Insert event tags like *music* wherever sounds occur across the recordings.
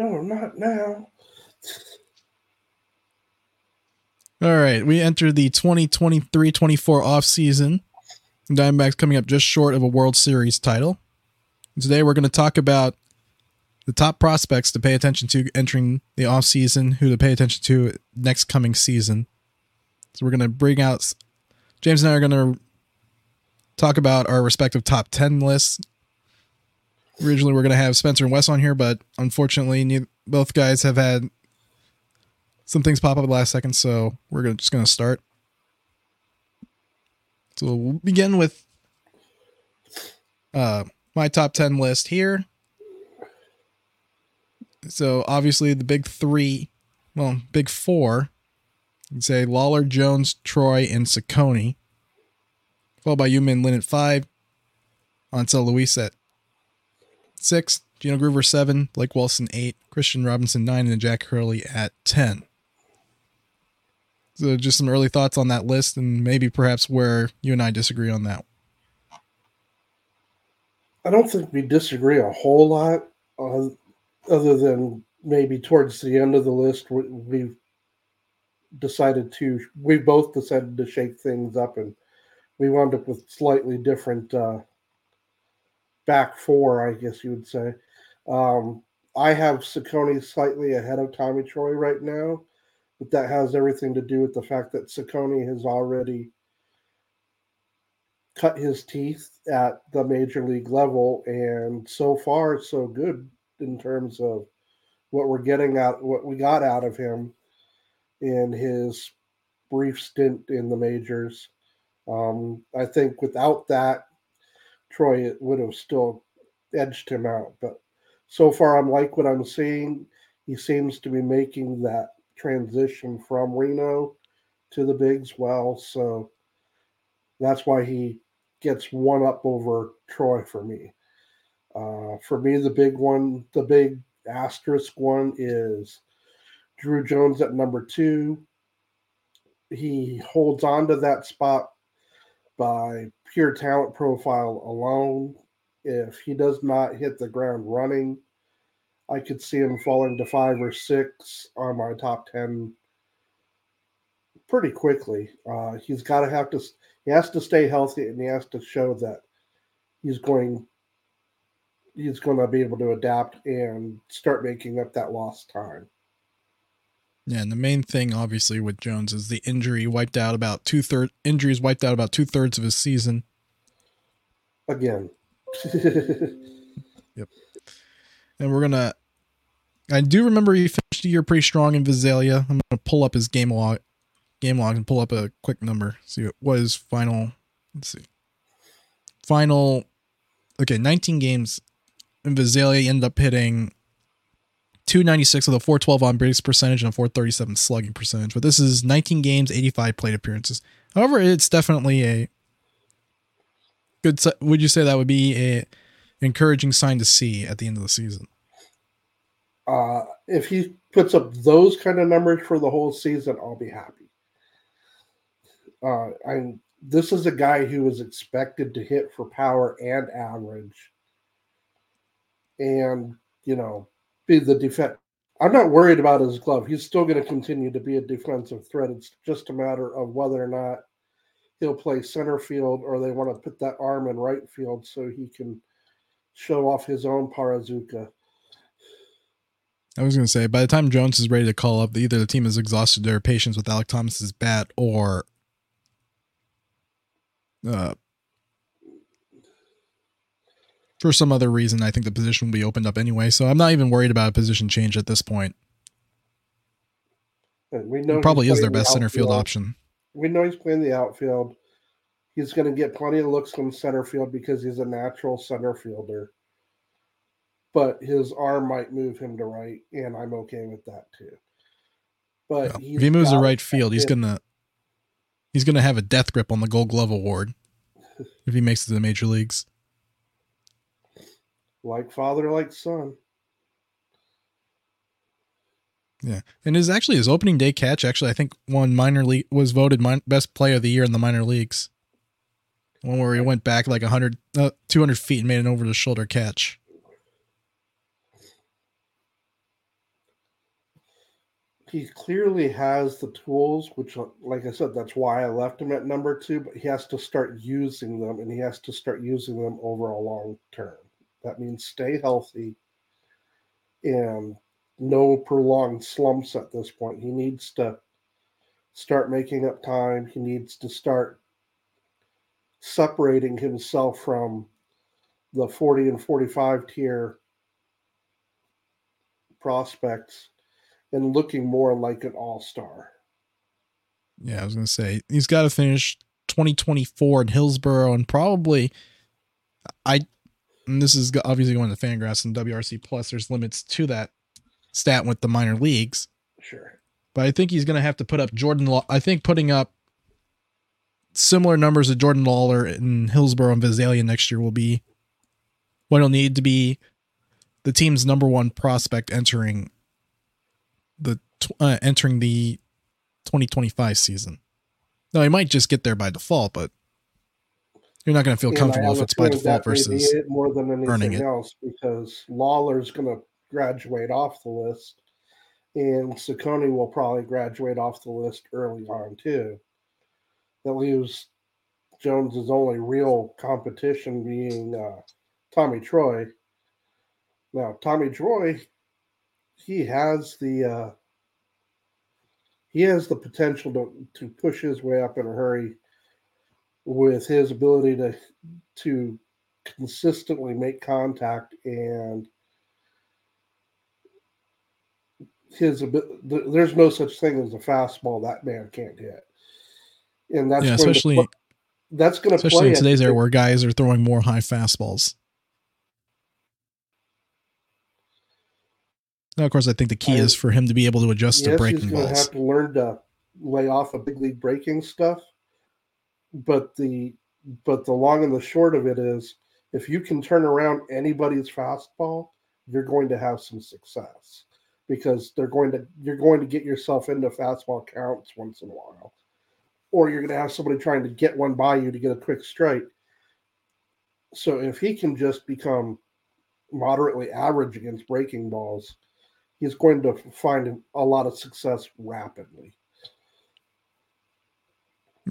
No, not now. All right, we enter the 2023-24 offseason. Diamondbacks coming up just short of a World Series title. Today we're going to talk about the top prospects to pay attention to entering the offseason, who to pay attention to next coming season. So we're going to bring out James and I are going to talk about our respective top 10 lists. Originally, we are going to have Spencer and Wes on here, but unfortunately, both guys have had some things pop up at the last second, so we're gonna, just going to start. So we'll begin with uh, my top 10 list here. So obviously, the big three, well, big four, you'd say Lawlar, Jones, Troy, and Cecconi followed by Yu-Min Lin at five, Ansel Luis at six, Gino Groover seven, Blake Wilson eight, Kristian Robinson nine, and Jack Hurley at ten. So just some early thoughts on that list, and maybe perhaps where you and I disagree on that. I don't think we disagree a whole lot, uh, other than maybe towards the end of the list, we, we've decided to we both decided to shake things up and we wound up with slightly different uh, back four, I guess you would say. Um, I have Cecconi slightly ahead of Tommy Troy right now, but that has everything to do with the fact that Cecconi has already cut his teeth at the major league level, and so far so good in terms of what we're getting out, what we got out of him in his brief stint in the majors. Um, I think without that, Troy it would have still edged him out. But so far, I'm like what I'm seeing. He seems to be making that transition from Reno to the bigs well. So that's why he gets one up over Troy for me. Uh, for me, the big one, the big asterisk one is Druw Jones at number two. He holds on to that spot by pure talent profile alone. If he does not hit the ground running, I could see him falling to five or six on my top 10 pretty quickly. Uh, he's got to have to, he has to stay healthy and he has to show that he's going, he's going to be able to adapt and start making up that lost time. Yeah, and the main thing, obviously, with Jones is the injury wiped out about two thirds. Injuries wiped out about two thirds of his season. Again. *laughs* yep. And we're gonna. I do remember he finished the year pretty strong in Visalia. I'm gonna pull up his game log, game log, and pull up a quick number. See what his final. Let's see. Final. Okay, 19 games in Visalia. He ended up hitting 296 with a 412 on base percentage and a 437 slugging percentage. But this is 19 games, 85 plate appearances. However, it's definitely a good. Would you say that would be a encouraging sign to see at the end of the season? Uh, if he puts up those kind of numbers for the whole season, I'll be happy. Uh, I'm this is a guy who is expected to hit for power and average, and you know be the defense. I'm not worried about his glove. He's still going to continue to be a defensive threat. It's just a matter of whether or not he'll play center field or they want to put that arm in right field so he can show off his own Parazuka. I was going to say, by the time Jones is ready to call up, either the team has exhausted their patience with Alek Thomas's bat or uh, for some other reason, I think the position will be opened up anyway. So I'm not even worried about a position change at this point. And we know probably is their best the center field option. We know he's playing the outfield. He's going to get plenty of looks from center field because he's a natural center fielder. But his arm might move him to right, and I'm okay with that too. But if he moves to right field, he's gonna he's gonna have a death grip on the Gold Glove award *laughs* if he makes it to the major leagues like father, like son. Yeah, and his actually his opening day catch actually I think one minor league was voted min- best player of the year in the minor leagues. One where he went back like 100, uh, 200 feet and made an over the shoulder catch. he clearly has the tools, which, uh, like I said, that's why I left him at number two. But he has to start using them, and he has to start using them over a long term. That means stay healthy and no prolonged slumps at this point. He needs to start making up time. He needs to start separating himself from the 40 and 45 tier prospects and looking more like an all star. Yeah, I was going to say he's got to finish 2024 in Hillsboro and probably I and this is obviously going to Fangraphs and WRC Plus. There's limits to that stat with the minor leagues. Sure. But I think he's going to have to put up Jordan. Law- I think putting up similar numbers to Jordan Lawlar in Hillsboro and Visalia next year will be what he'll need to be the team's number one prospect entering the uh, entering the 2025 season. Now he might just get there by default, but you're not going to feel comfortable if it's by default versus more than anything else because Lawlar's going to graduate off the list, and Cecconi will probably graduate off the list early on too. That leaves Jones's only real competition being uh, Tommy Troy. Now, Tommy Troy, he has the uh, he has the potential to, to push his way up in a hurry with his ability to to consistently make contact and his ability, there's no such thing as a fastball that man can't hit, and that's yeah, especially to, that's going to play especially in today's era where guys are throwing more high fastballs. Now, of course, I think the key I, is for him to be able to adjust yes, to breaking he's balls. Have to learn to lay off of big league breaking stuff, but the but the long and the short of it is, if you can turn around anybody's fastball, you're going to have some success because they're going to you're going to get yourself into fastball counts once in a while, or you're going to have somebody trying to get one by you to get a quick strike. So if he can just become moderately average against breaking balls, he's going to find a lot of success rapidly.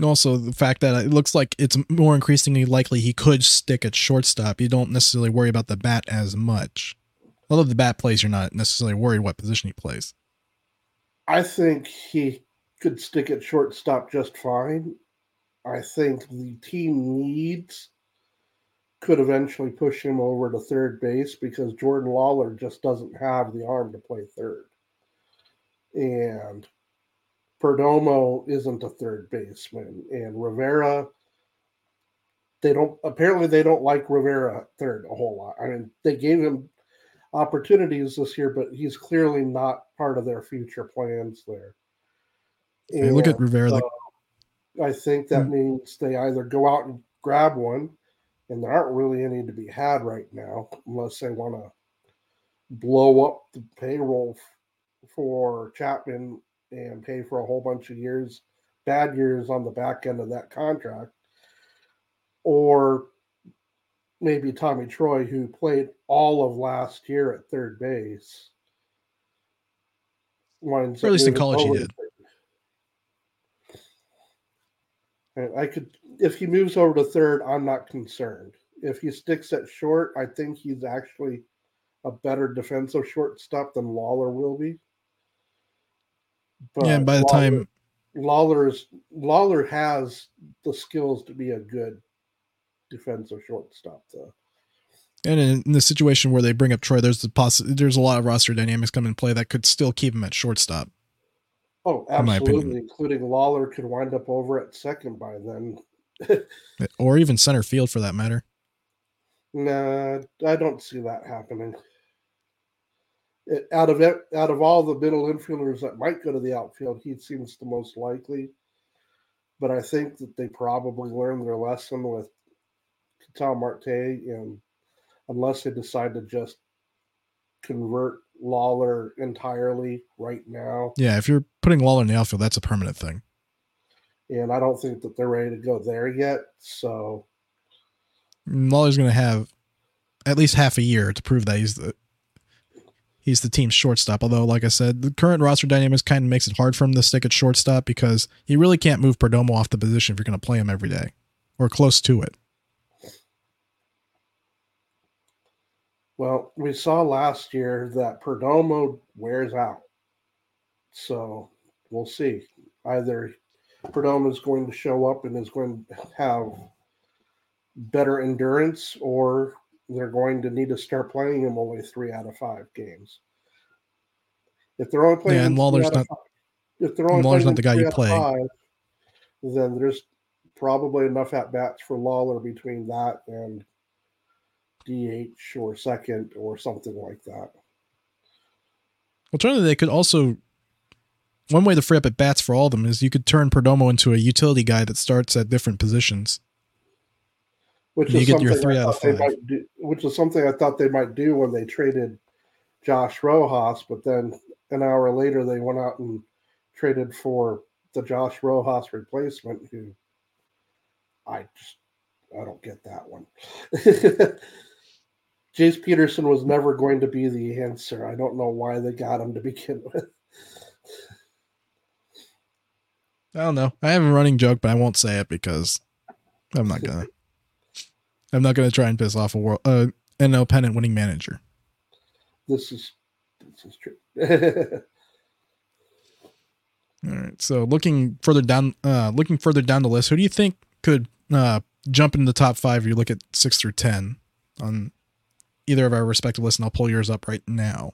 Also the fact that it looks like it's more increasingly likely he could stick at shortstop. You don't necessarily worry about the bat as much. Although the bat plays, you're not necessarily worried what position he plays. I think he could stick at shortstop just fine. I think the team needs could eventually push him over to third base because Jordan Lawlar just doesn't have the arm to play third. And Perdomo isn't a third baseman. And Rivera, they don't apparently they don't like Rivera third a whole lot. I mean, they gave him opportunities this year, but he's clearly not part of their future plans there. And, look at Rivera. Uh, I think that mm-hmm. means they either go out and grab one, and there aren't really any to be had right now, unless they want to blow up the payroll for Chapman and pay for a whole bunch of years, bad years on the back end of that contract, or maybe Tommy Troy, who played all of last year at third base. Or at least in college, he did. I could, if he moves over to third, I'm not concerned. If he sticks at short, I think he's actually a better defensive shortstop than Lawlar will be. But yeah, and by the Lawlar, time Lawlar's Lawlar has the skills to be a good defensive shortstop, though. And in, in the situation where they bring up Troy, there's the poss- there's a lot of roster dynamics come in play that could still keep him at shortstop. Oh, absolutely, including Lawlar could wind up over at second by then, *laughs* or even center field for that matter. Nah, I don't see that happening. Out of it, out of all the middle infielders that might go to the outfield, he seems the most likely. But I think that they probably learned their lesson with Ketel Marte, and unless they decide to just convert Lawlar entirely right now. Yeah, if you're putting Lawlar in the outfield, that's a permanent thing. And I don't think that they're ready to go there yet. So mm, Lawlar's going to have at least half a year to prove that he's the he's the team's shortstop. Although, like I said, the current roster dynamics kind of makes it hard for him to stick at shortstop because he really can't move Perdomo off the position if you're going to play him every day or close to it. Well, we saw last year that Perdomo wears out. So we'll see. Either Perdomo is going to show up and is going to have better endurance, or they're going to need to start playing him only three out of five games. If they're only playing, yeah, and Lawlar's not. Five, if they're only Lawlar's not the guy you play, five, then there's probably enough at bats for Lawlar between that and DH or second or something like that. Alternatively, they could also one way to free up at bats for all of them is you could turn Perdomo into a utility guy that starts at different positions. Which is you three out of five. Do, which is something I thought they might do when they traded Josh Rojas, but then an hour later they went out and traded for the Josh Rojas replacement, who I just I don't get that one. *laughs* Jace Peterson was never going to be the answer. I don't know why they got him to begin with. I don't know. I have a running joke, but I won't say it because I'm not gonna. *laughs* I'm not gonna try and piss off a world uh NL pennant winning manager. This is this is true. *laughs* All right. So looking further down, uh, looking further down the list, who do you think could uh, jump into the top five? You look at six through ten on either of our respective lists, and I'll pull yours up right now.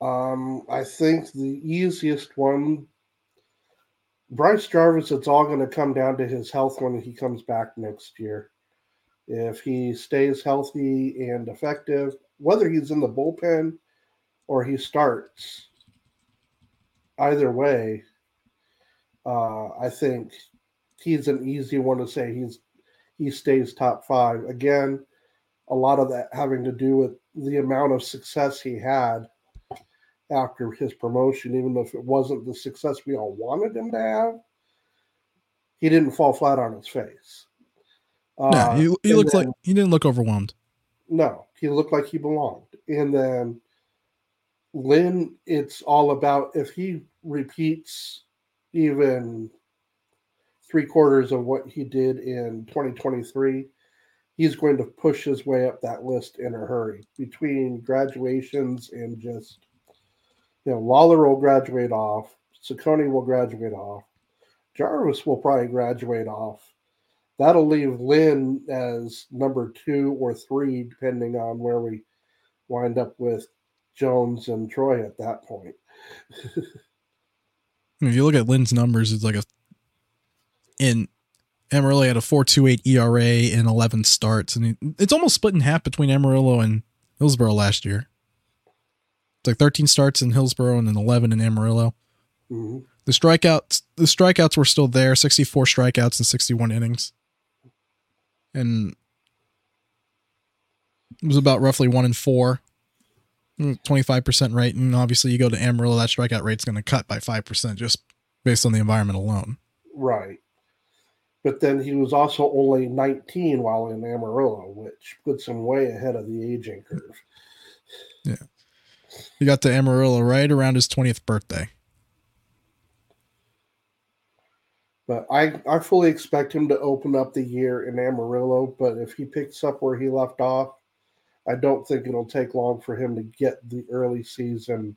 Um, I think the easiest one, Bryce Jarvis. It's all going to come down to his health when he comes back next year. If he stays healthy and effective, whether he's in the bullpen or he starts, either way, uh, I think he's an easy one to say he's he stays top five. Again, a lot of that having to do with the amount of success he had after his promotion, even if it wasn't the success we all wanted him to have. He didn't fall flat on his face. Uh, no, he, he looked then, like he didn't look overwhelmed. No, he looked like he belonged. And then Lin, it's all about if he repeats even three quarters of what he did in 2023, he's going to push his way up that list in a hurry between graduations and just, you know, Lawlar will graduate off, Cecconi will graduate off, Jarvis will probably graduate off. That'll leave Lin as number two or three, depending on where we wind up with Jones and Troy at that point. *laughs* if you look at Lin's numbers, it's like a in Amarillo had a 4.28 ERA in 11 starts, and it's almost split in half between Amarillo and Hillsboro last year. It's like 13 starts in Hillsboro and then 11 in Amarillo. Mm-hmm. The strikeouts, the strikeouts were still there, 64 strikeouts in 61 innings, and it was about roughly one in four. 25% rate, and obviously you go to Amarillo, that strikeout rate's going to cut by 5% just based on the environment alone. Right but then he was also only 19 while in Amarillo, which puts him way ahead of the aging curve. Yeah. He got to Amarillo right around his 20th birthday. But I, I fully expect him to open up the year in Amarillo. But if he picks up where he left off, I don't think it'll take long for him to get the early season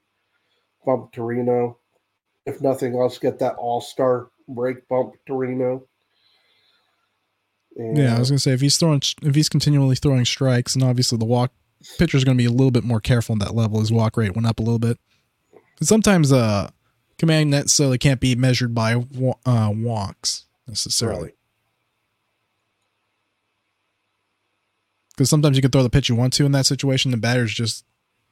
bump to Reno. If nothing else, get that all star break bump to Reno. And yeah, I was gonna say if he's throwing if he's continually throwing strikes, and obviously the walk pitcher's gonna be a little bit more careful in that level. His walk rate went up a little bit. sometimes uh command necessarily can't be measured by uh, walks necessarily. Because sometimes you can throw the pitch you want to in that situation. The batter's just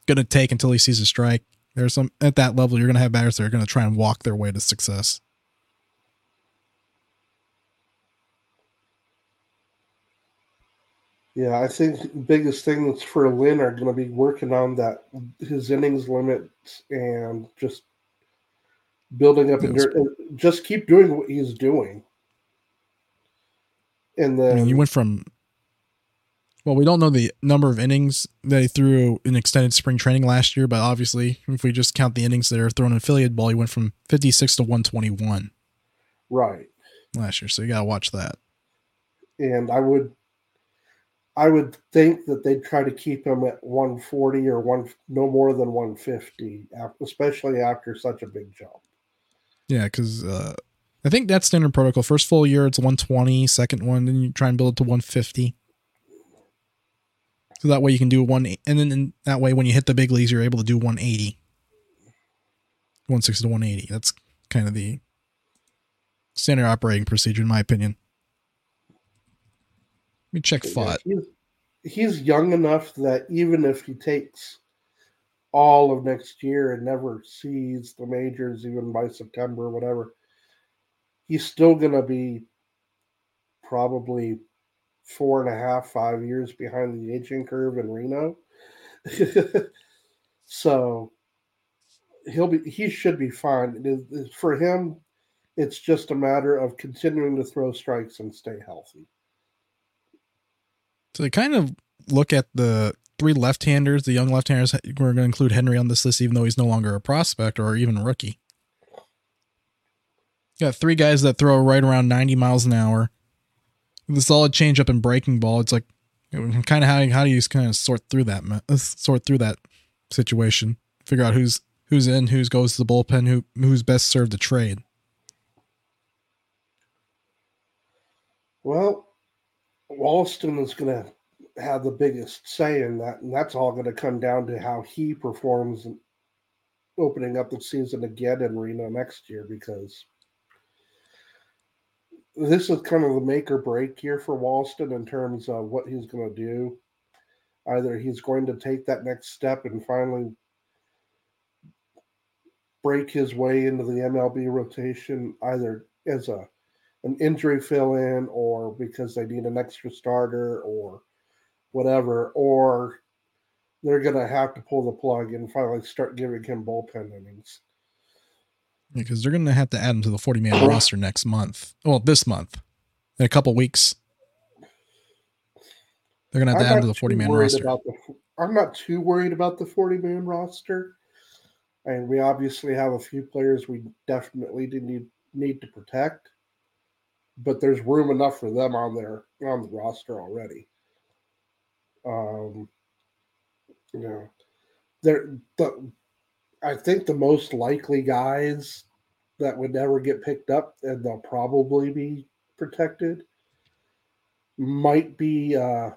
gonna take until he sees a strike. There's some at that level you're gonna have batters that are gonna try and walk their way to success. Yeah, I think the biggest things for Lin are going to be working on that his innings limits and just building up and just keep doing what he's doing. And then I mean, you went from Well, we don't know the number of innings that he threw in extended spring training last year, but obviously, if we just count the innings that are thrown in affiliate ball, he went from 56 to 121 Right. last year. So you got to watch that. And I would I would think that they'd try to keep him at 140 or one no more than 150, especially after such a big jump. Yeah, because uh, I think that's standard protocol. First full year, it's 120. Second one, then you try and build it to 150. So that way you can do one, and then that way when you hit the big leagues, you're able to do 180, 160 to 180. That's kind of the standard operating procedure, in my opinion. Let me check yeah, he's, he's young enough that even if he takes all of next year and never sees the majors, even by September or whatever, he's still going to be probably four and a half, five years behind the aging curve in Reno. *laughs* so he'll be, he should be fine. Is- For him, it's just a matter of continuing to throw strikes and stay healthy. So they kind of look at the three left-handers, the young left-handers. We're going to include Henry on this list, even though he's no longer a prospect or even rookie. Got three guys that throw right around 90 miles an hour. A solid changeup and breaking ball. It's like kind of how how do you kind of sort through that uh, sort through that situation? Figure out who's who's in, who's goes to the bullpen, who who's best served to trade. Well, Walston is going to have the biggest say in that, and that's all going to come down to how he performs opening up the season again in Reno next year because this is kind of the make or break year for Walston in terms of what he's going to do. Either he's going to take that next step and finally break his way into the MLB rotation, either as a an injury fill in or because they need an extra starter or whatever, or they're going to have to pull the plug and finally start giving him bullpen innings. Because they're going to have to add him to the 40 man roster next month. Well, this month. In a couple weeks. They're going to have to I'm add him to the 40 man roster. The, I'm not too worried about the 40 man roster. And we obviously have a few players we definitely need need to protect. But there's room enough for them on there on the roster already. Um you know, they're the I think the most likely guys that would never get picked up and they'll probably be protected might be uh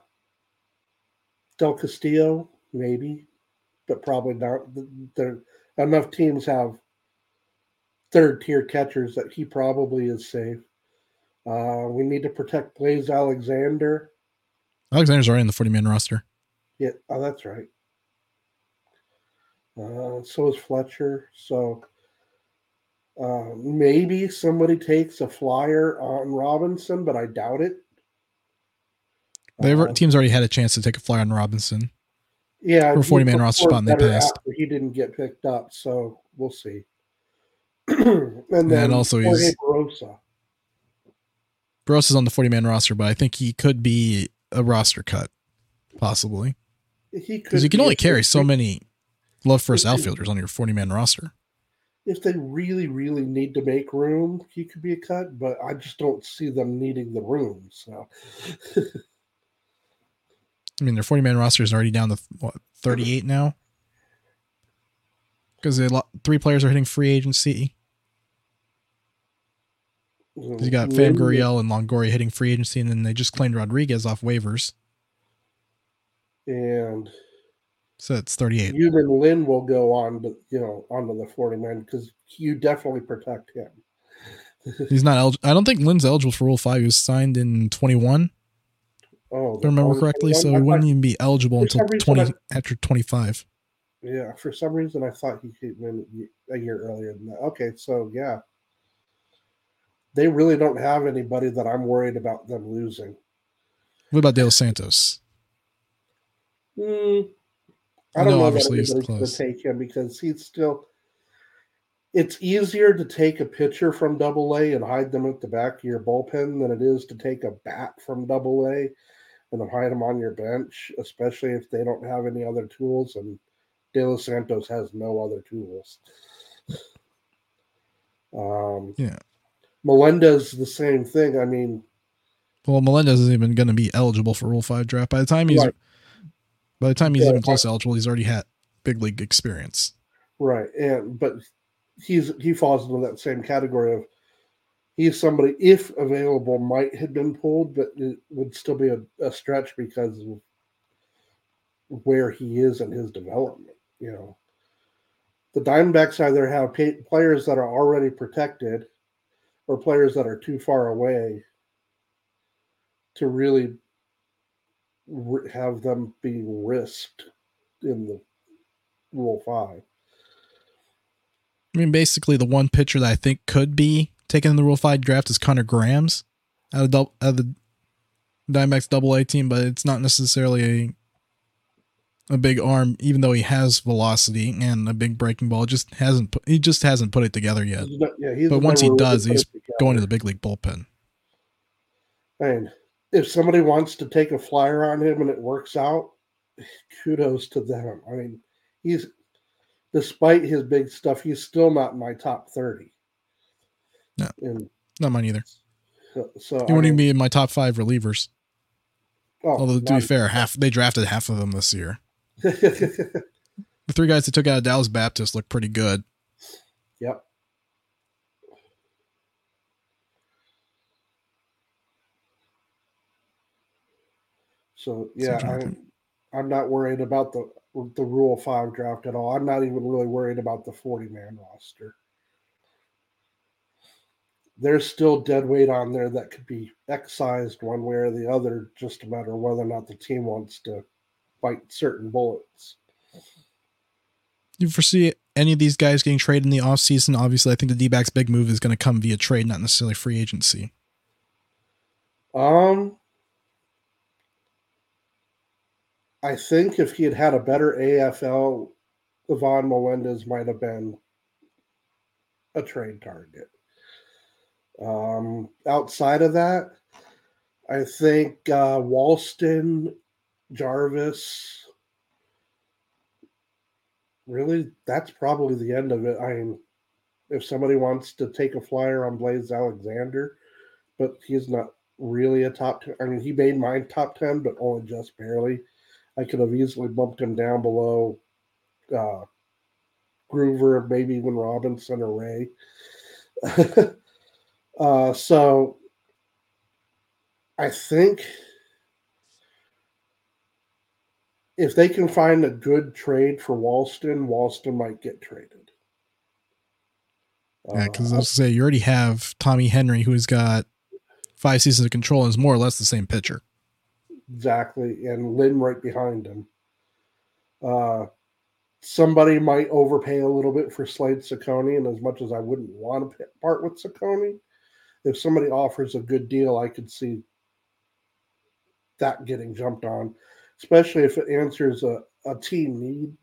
Del Castillo, maybe, but probably not. There enough teams have third tier catchers that he probably is safe. Uh, we need to protect Blaze Alexander. Alexander's already in the 40 man roster. Yeah, oh, that's right. Uh, so is Fletcher. So uh, maybe somebody takes a flyer on Robinson, but I doubt it. They've, Uh, team's already had a chance to take a flyer on Robinson. Yeah, For 40 man roster spot and they passed. He didn't get picked up, so we'll see. *clears throat* and then And also Jorge he's- Barrosa. Gross is on the 40 man roster, but I think he could be a roster cut, possibly. He could Because you can only carry so many love first outfielders on your 40 man roster. If they really, really need to make room, he could be a cut, but I just don't see them needing the room. So *laughs* I mean, their 40 man roster is already down to what, 38 now? Because three players are hitting free agency. 'Cause You got mm-hmm. Fam Lin- Gurriel and Longoria hitting free agency, and then they just claimed Rodriguez off waivers. and So it's 38. You and Lin will go on, but you know, onto the 49 because you definitely protect him. *laughs* He's not eligible. I don't think Lin's eligible for Rule 5. He was signed in 21, Oh, if I remember oh, correctly. So he wouldn't even be eligible until 20 I- after 25. Yeah, for some reason I thought he came in a year earlier than that. Okay, so yeah, they really don't have anybody that I'm worried about them losing. What about De Los Santos? Hmm, I don't know, obviously he's anybody's going to take him because he's still. It's easier to take a pitcher from Double A and hide them at the back of your bullpen than it is to take a bat from Double A and hide them on your bench, especially if they don't have any other tools. And De Los Santos has no other tools. Um, Yeah. Melendez the same thing. I mean, Well, Melendez isn't even going to be eligible for Rule Five draft by the time he's Right. by the time he's Yeah, even close to eligible. He's already had big league experience. right, and but he's he falls into that same category of he's somebody if available might have been pulled, but it would still be a, a stretch because of where he is in his development. You know, the Diamondbacks either have pay, players that are already protected or players that are too far away to really have them be risked in the Rule Five. I mean, basically, the one pitcher that I think could be taken in the Rule Five draft is Conor Grammes out of, dou- out of the Diamondbacks Double A team, but it's not necessarily a a big arm, even though he has velocity and a big breaking ball. Just hasn't put, he just hasn't put it together yet. Yeah, But once he does, he's. Going to the big league bullpen. And if somebody wants to take a flyer on him and it works out, kudos to them. I mean, he's despite his big stuff, he's still not in my top thirty. No. And Not mine either. so, so He I wouldn't even mean, be in my top five relievers. oh, Although to be fair, half they drafted half of them this year. *laughs* The three guys that took out of Dallas Baptist look pretty good. yep. So yeah, I'm I'm not worried about the the Rule Five draft at all. I'm not even really worried about the 40 man roster. There's still dead weight on there that could be excised one way or the other, just a matter of whether or not the team wants to bite certain bullets. Do you foresee any of these guys getting traded in the offseason? Obviously, I think the D backs big move is going to come via trade, not necessarily free agency. Um, I think if he had had a better AFL, Ivan Melendez might have been a trade target. Um, outside of that, I think uh, Walston, Jarvis, really, that's probably the end of it. I mean, if somebody wants to take a flyer on Blaze Alexander, but he's not really a top 10. I mean, he made my top 10, but only just barely. I could have easily bumped him down below uh, Groover, maybe even Robinson or Ray. *laughs* uh, so I think if they can find a good trade for Walston, Walston might get traded. Yeah, because Uh, I was say you already have Tommy Henry, who's got five seasons of control and is more or less the same pitcher. Exactly, and Lin right behind him. Uh, somebody might overpay a little bit for Slade Cecconi, and as much as I wouldn't want to part with Cecconi, if somebody offers a good deal, I could see that getting jumped on, especially if it answers a, a team need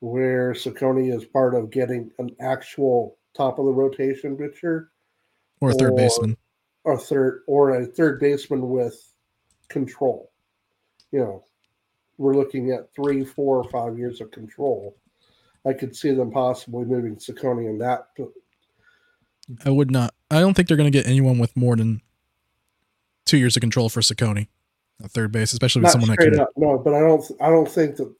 where Cecconi is part of getting an actual top of the rotation pitcher Or a third Or- baseman. or third or a third baseman with control. You know, we're looking at three, four, or five years of control. I could see them possibly moving Cecconi in that. I would not. I don't think they're going to get anyone with more than two years of control for Cecconi at third base, especially with Not someone that can. up, no. But I don't. I don't think that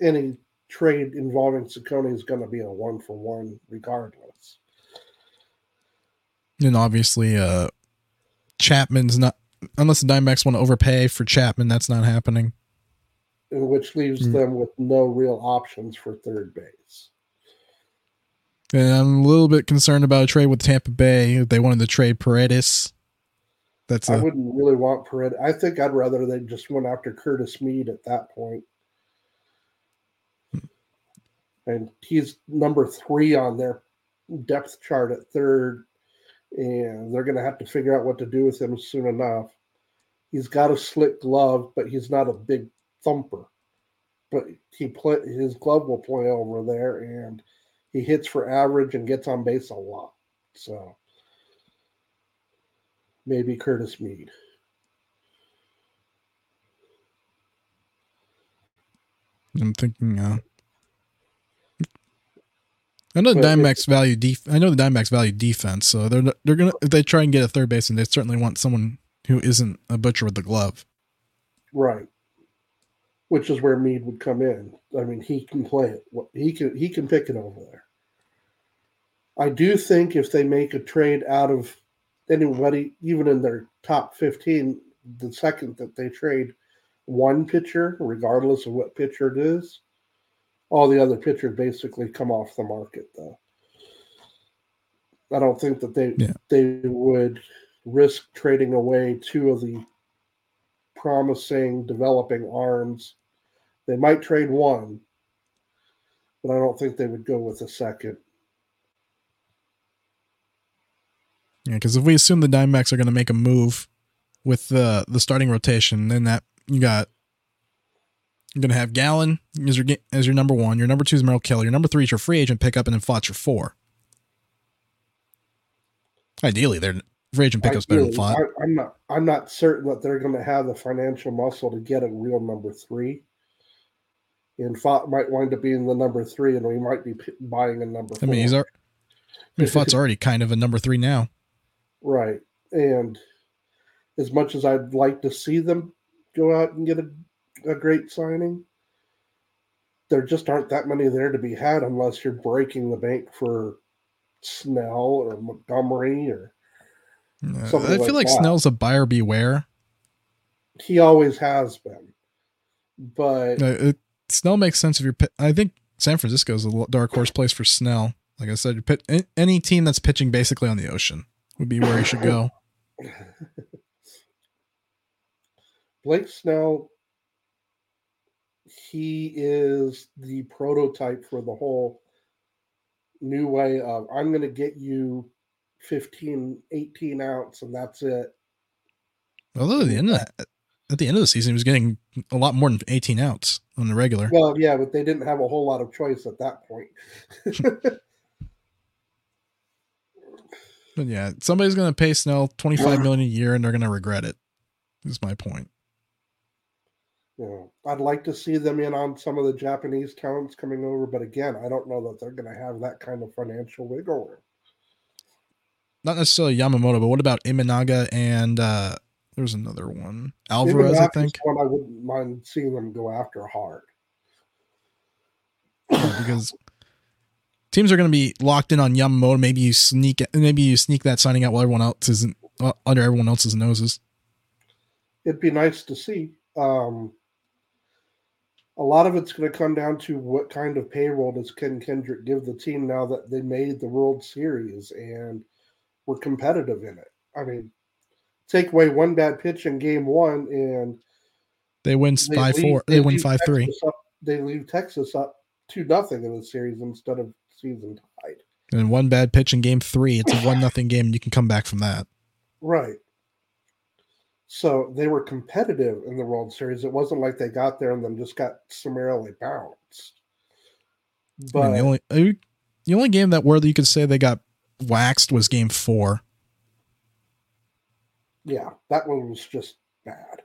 any trade involving Cecconi is going to be a one for one, regardless. And obviously, uh, Chapman's not. Unless the Diamondbacks want to overpay for Chapman, that's not happening. And which leaves Mm. them with no real options for third base. And I'm a little bit concerned about a trade with Tampa Bay. They wanted to trade Paredes. That's I a, wouldn't really want Paredes. I think I'd rather they just went after Curtis Mead at that point. And he's number three on their depth chart at third, and they're going to have to figure out what to do with him soon enough. He's got a slick glove, but he's not a big thumper. But he play his glove will play over there, and he hits for average and gets on base a lot. So maybe Curtis Mead. I'm thinking. Uh, I know the Diamondbacks value def- I know the Diamondbacks value defense, so they're they're gonna if they try and get a third baseman, they certainly want someone who isn't a butcher with the glove. Right. Which is where Mead would come in. I mean, he can play it. He can he can pick it over there. I do think if they make a trade out of anybody, even in their top fifteen, the second that they trade one pitcher, regardless of what pitcher it is, all the other pitchers basically come off the market. Though I don't think that they Yeah. they would risk trading away two of the promising developing arms. They might trade one, but I don't think they would go with a second. Yeah, because if we assume the Diamondbacks are going to make a move with the the starting rotation, then that you got you're going to have Gallen as your as your number one, your number two is Merrill Kelly, your number three is your free agent pickup, and then Pfaadt's your four. Ideally, they're free agent pickups better than Ideally, I, I'm not. I'm not certain that they're going to have the financial muscle to get a real number three. And Pfaadt might wind up being the number three, and we might be p- buying a number. I Four. mean, he's ar- I mean, *laughs* Pfaadt's already kind of a number three now. Right. And as much as I'd like to see them go out and get a, a great signing, there just aren't that many there to be had unless you're breaking the bank for Snell or Montgomery or Something I feel like like. Snell's a buyer beware. he always has been. But Uh, it, Snell makes sense if you're. I think San Francisco is a dark horse place for Snell. Like I said, you pit, any team that's pitching basically on the ocean would be where he should go. *laughs* Blake Snell, he is the prototype for the whole new way of I'm going to get you 15, 18 ounce, and that's it. Although at the end of that, at the end of the season, he was getting a lot more than 18 outs on the regular. Well, yeah, but they didn't have a whole lot of choice at that point. *laughs* But yeah, somebody's going to pay Snell 25 million a year, and they're going to regret it. Is my point. Yeah. I'd like to see them in on some of the Japanese talents coming over, but again, I don't know that they're going to have that kind of financial wiggle room. Not necessarily Yamamoto, but what about Imanaga and uh there's another one, Alvarez, I think. One I wouldn't mind seeing them go after hard. because teams are going to be locked in on Yamamoto. Maybe you sneak, maybe you sneak that signing out while everyone else isn't uh, under everyone else's noses. It'd be nice to see. Um, a lot of it's going to come down to what kind of payroll does Ken Kendrick give the team now that they made the World Series and were competitive in it. I mean, take away one bad pitch in Game One, and They win they five leave- four. They, win leave five three. Up- They leave Texas up two nothing in the series instead of season tied. And one bad pitch in game three. It's a one nothing game, and you can come back from that. Right. So they were competitive in the World Series. It wasn't like they got there and then just got summarily bounced. I But mean, the only uh, the only game that where you could say they got waxed was game four. yeah, that one was just bad.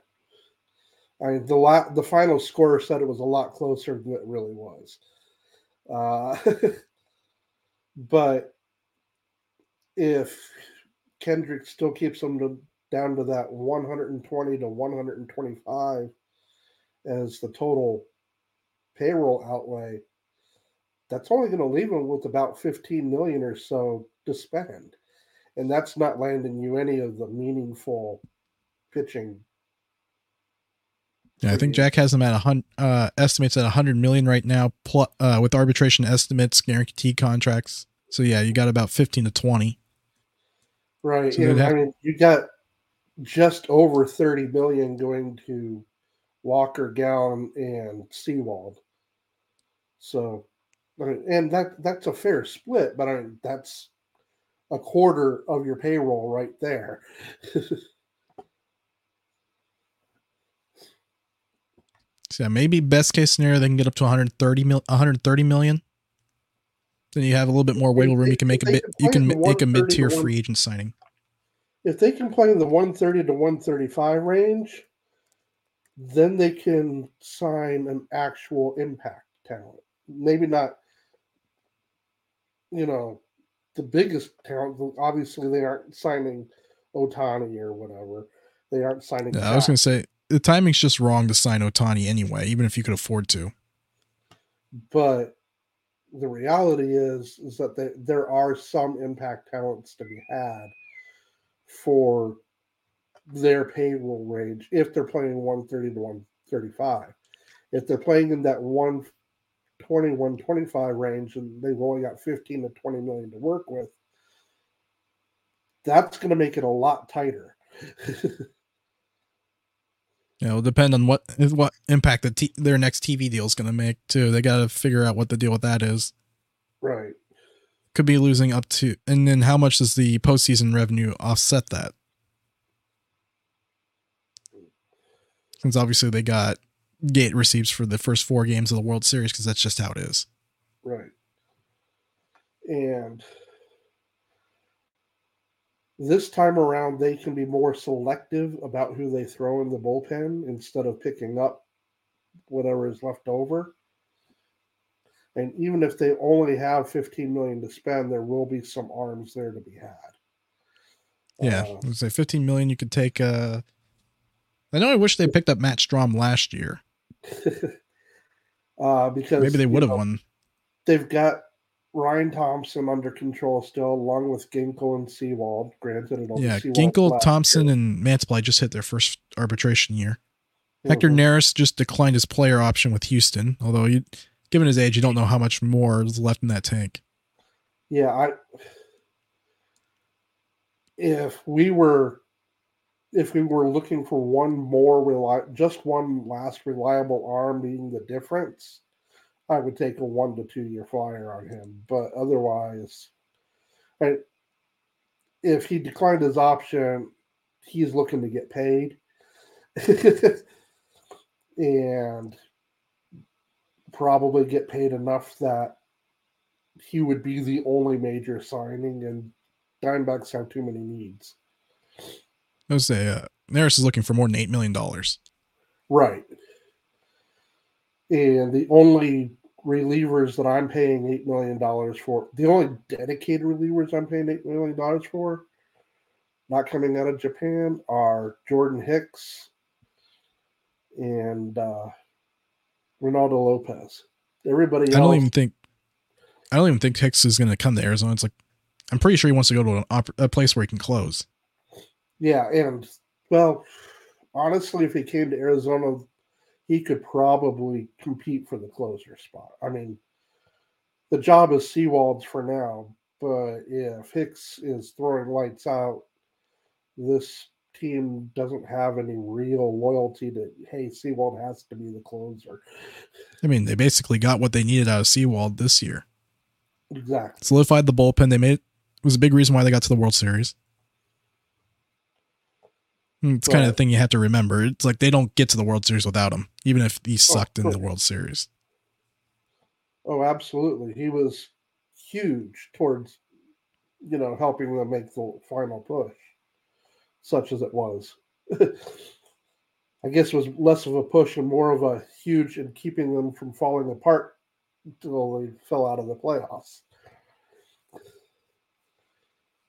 I mean, the la- the final score said it was a lot closer than it really was. Uh, *laughs* but if Kendrick still keeps them to, down to that 120 to 125 as the total payroll outlay, that's only going to leave them with about 15 million or so to spend. And that's not landing you any of the meaningful pitching. Yeah, I think Jack has them at a hundred uh, estimates at a hundred million right now, plus, uh, with arbitration estimates, guaranteed contracts. So yeah, you got about fifteen to twenty. Right. So they'd and, I mean, you got just over 30 million going to Walker, Gowan, and Sewald. So, and that that's a fair split, but I mean, that's a quarter of your payroll right there. *laughs* So yeah, maybe best case scenario they can get up to 130 mil, 130 million. Then you have a little bit more wiggle room. You can make a bit. You can make a mid tier free agent signing. if they can play in the 130 to 135 range, then they can sign an actual impact talent. Maybe not, you know, the biggest talent. Obviously, they aren't signing Ohtani or whatever. They aren't signing. Yeah, I was going to say the timing's just wrong to sign Ohtani anyway, even if you could afford to. But the reality is, is that they, there are some impact talents to be had for their payroll range if they're playing 130 to 135. If they're playing in that 120, 125 range and they've only got 15 to 20 million to work with, that's going to make it a lot tighter. *laughs* Yeah, it'll depend on what what impact the t- their next TV deal is going to make too. They got to figure out what the deal with that is. Right. Could be losing up to, and then how much does the postseason revenue offset that? Since obviously they got gate receipts for the first four games of the World Series because that's just how it is. Right. And this time around, they can be more selective about who they throw in the bullpen instead of picking up whatever is left over. And even if they only have 15 million to spend, there will be some arms there to be had. Yeah, uh, I say 15 million. You could take. Uh, I know. I wish they picked up Matt Strahm last year. *laughs* uh, because maybe they would have won. They've got Ryan Thompson under control still, along with Ginkel and Sewald. Granted, it'll yeah, Ginkel, Thompson, year. and Mantiply just hit their first arbitration year. Mm-hmm. Hector Neris just declined his player option with Houston, although you, given his age, you don't know how much more is left in that tank. Yeah, I. If we were, if we were looking for one more reli- just one last reliable arm being the difference, I would take a one to two year flyer on him. But otherwise, right, if he declined his option, he's looking to get paid. *laughs* and probably get paid enough that he would be the only major signing, and Diamondbacks have too many needs. I would say uh, Neris is looking for more than $8 million. Right. And the only relievers that I'm paying $8 million for, the only dedicated relievers I'm paying $8 million for, not coming out of Japan, are Jordan Hicks and uh, Reynaldo Lopez. Everybody else, I don't even think I don't even think Hicks is going to come to Arizona. It's like I'm pretty sure he wants to go to an op- a place where he can close. Yeah, and well, honestly, if he came to Arizona, he could probably compete for the closer spot. I mean, the job is Sewald's for now, but if Hicks is throwing lights out, this team doesn't have any real loyalty to hey, Sewald has to be the closer. I mean, they basically got what they needed out of Sewald this year. Exactly. Solidified the bullpen. They made it was a big reason why they got to the World Series. It's kind of the thing you have to remember. It's like they don't get to the World Series without him, even if he oh, sucked oh, in the World Series. Oh, absolutely. He was huge towards, you know, helping them make the final push, such as it was. *laughs* I guess it was less of a push and more of a huge in keeping them from falling apart until they fell out of the playoffs.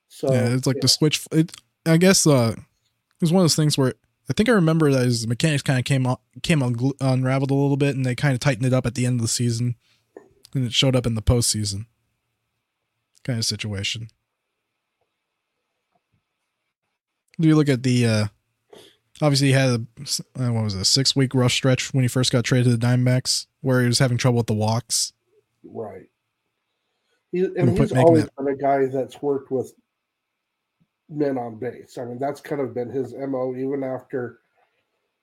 So yeah, it's like yeah. the switch. It, I guess uh, was one of those things where I think I remember that his mechanics kind of came on, came un- unraveled a little bit, and they kind of tightened it up at the end of the season, and it showed up in the postseason kind of situation. Do you look at the? uh Obviously, he had a uh, what was it, a six week rough stretch when he first got traded to the Diamondbacks, where he was having trouble with the walks. Right. He, and he's always that, been a guy that's worked with men on base. I mean, that's kind of been his MO even after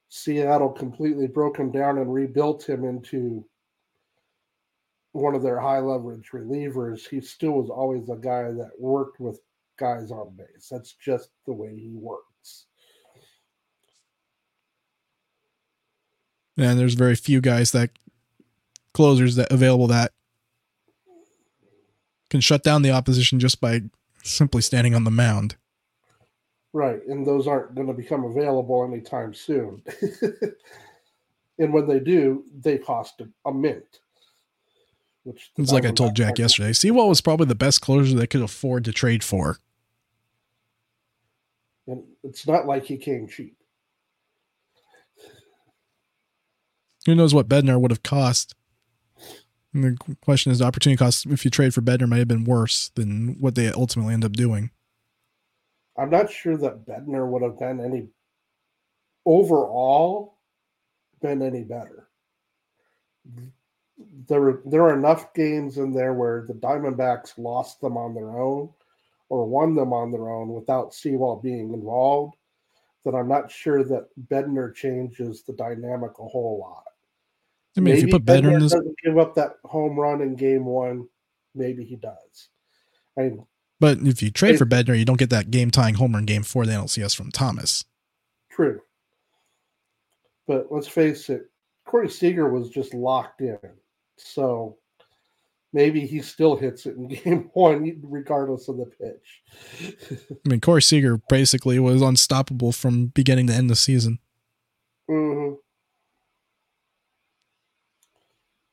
Seattle completely broke him down and rebuilt him into one of their high leverage relievers. He still was always a guy that worked with guys on base. That's just the way he works. And there's very few guys that closers that available that can shut down the opposition just by simply standing on the mound. Right, and those aren't going to become available anytime soon. *laughs* And when they do, they cost a, a mint. Which it's like I told Jack yesterday. Sewald was probably the best closure they could afford to trade for. And it's not like he came cheap. Who knows what Bednar would have cost? And the question is, the opportunity cost if you trade for Bednar might have been worse than what they ultimately end up doing. I'm not sure that Bednar would have been any overall been any better. There were there are enough games in there where the Diamondbacks lost them on their own or won them on their own without Sewald being involved that I'm not sure that Bednar changes the dynamic a whole lot. I mean, maybe if you put Bednar in this, doesn't give up that home run in game one. Maybe he does. I mean, but if you trade it, for Bednar, you don't get that game tying home run game four the NLCS from Thomas. True. But let's face it, Corey Seager was just locked in. So maybe he still hits it in *laughs* game one, regardless of the pitch. *laughs* I mean, Corey Seager basically was unstoppable from beginning to end of the season. Mm-hmm.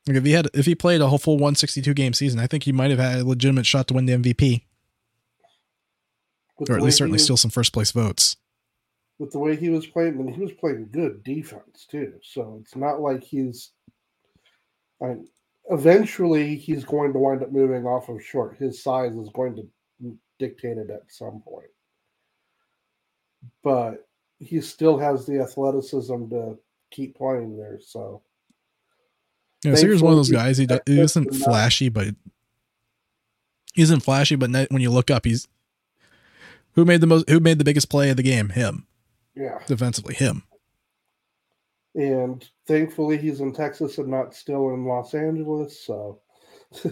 Like if he had, if he played a whole full 162 game season, I think he might have had a legitimate shot to win the MVP, or at least certainly was, steal some first place votes. With the way he was playing, and he was playing good defense too. So it's not like he's. I mean, eventually, he's going to wind up moving off of short. His size is going to dictate it at some point, but he still has the athleticism to keep playing there. So yeah, Seager's one of those guys. He, he isn't flashy, but he isn't flashy. But when you look up, he's who made the most, who made the biggest play of the game. Him. Yeah. Defensively, him. And thankfully, he's in Texas and not still in Los Angeles. So, *laughs*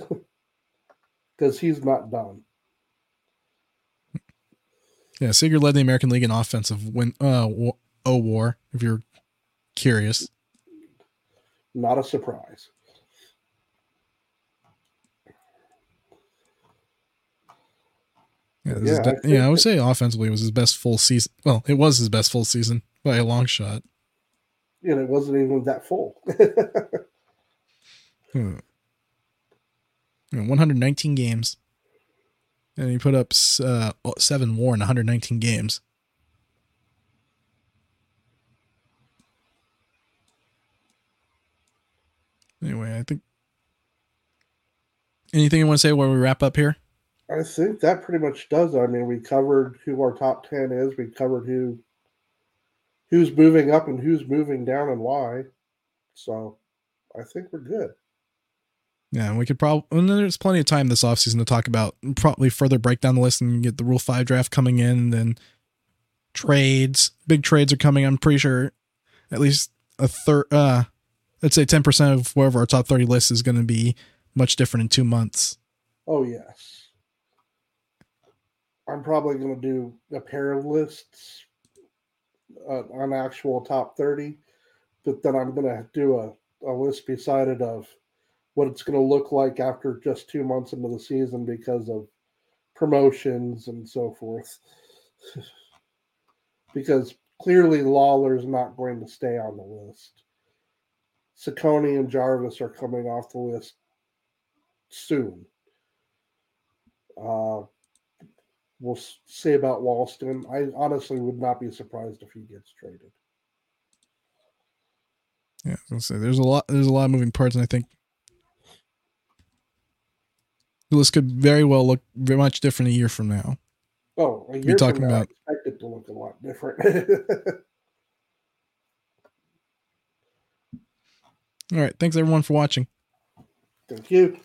because he's not done. Yeah, Seager led the American League in offensive win uh O war. If you're curious. Not a surprise. Yeah, yeah, de- I, yeah, I would say offensively it was his best full season. Well, it was his best full season by a long shot. And it wasn't even that full. *laughs* hmm. 119 games. And he put up uh, seven more in 119 games. Anyway, I think. Anything you want to say while we wrap up here? I think that pretty much does. I mean, we covered who our top ten is. We covered who who's moving up and who's moving down and why. So, I think we're good. Yeah, and we could probably and there's plenty of time this offseason to talk about probably further break down the list and get the Rule Five draft coming in. And then trades, big trades are coming. I'm pretty sure at least a third. Uh, let's say 10% of wherever our top 30 list is going to be much different in two months. Oh, yes. I'm probably going to do a pair of lists uh, on actual top 30, but then I'm going to do a, a list beside it of what it's going to look like after just two months into the season because of promotions and so forth. *laughs* because clearly Lawlar's not going to stay on the list. Cecconi and Jarvis are coming off the list soon. Uh, we'll say about Walston. I honestly would not be surprised if he gets traded. Yeah, I was say there's a lot. There's a lot of moving parts, and I think the list could very well look very much different a year from now. Oh, a year talking from now, about, I expect it to look a lot different. *laughs* All right. Thanks everyone for watching. Thank you.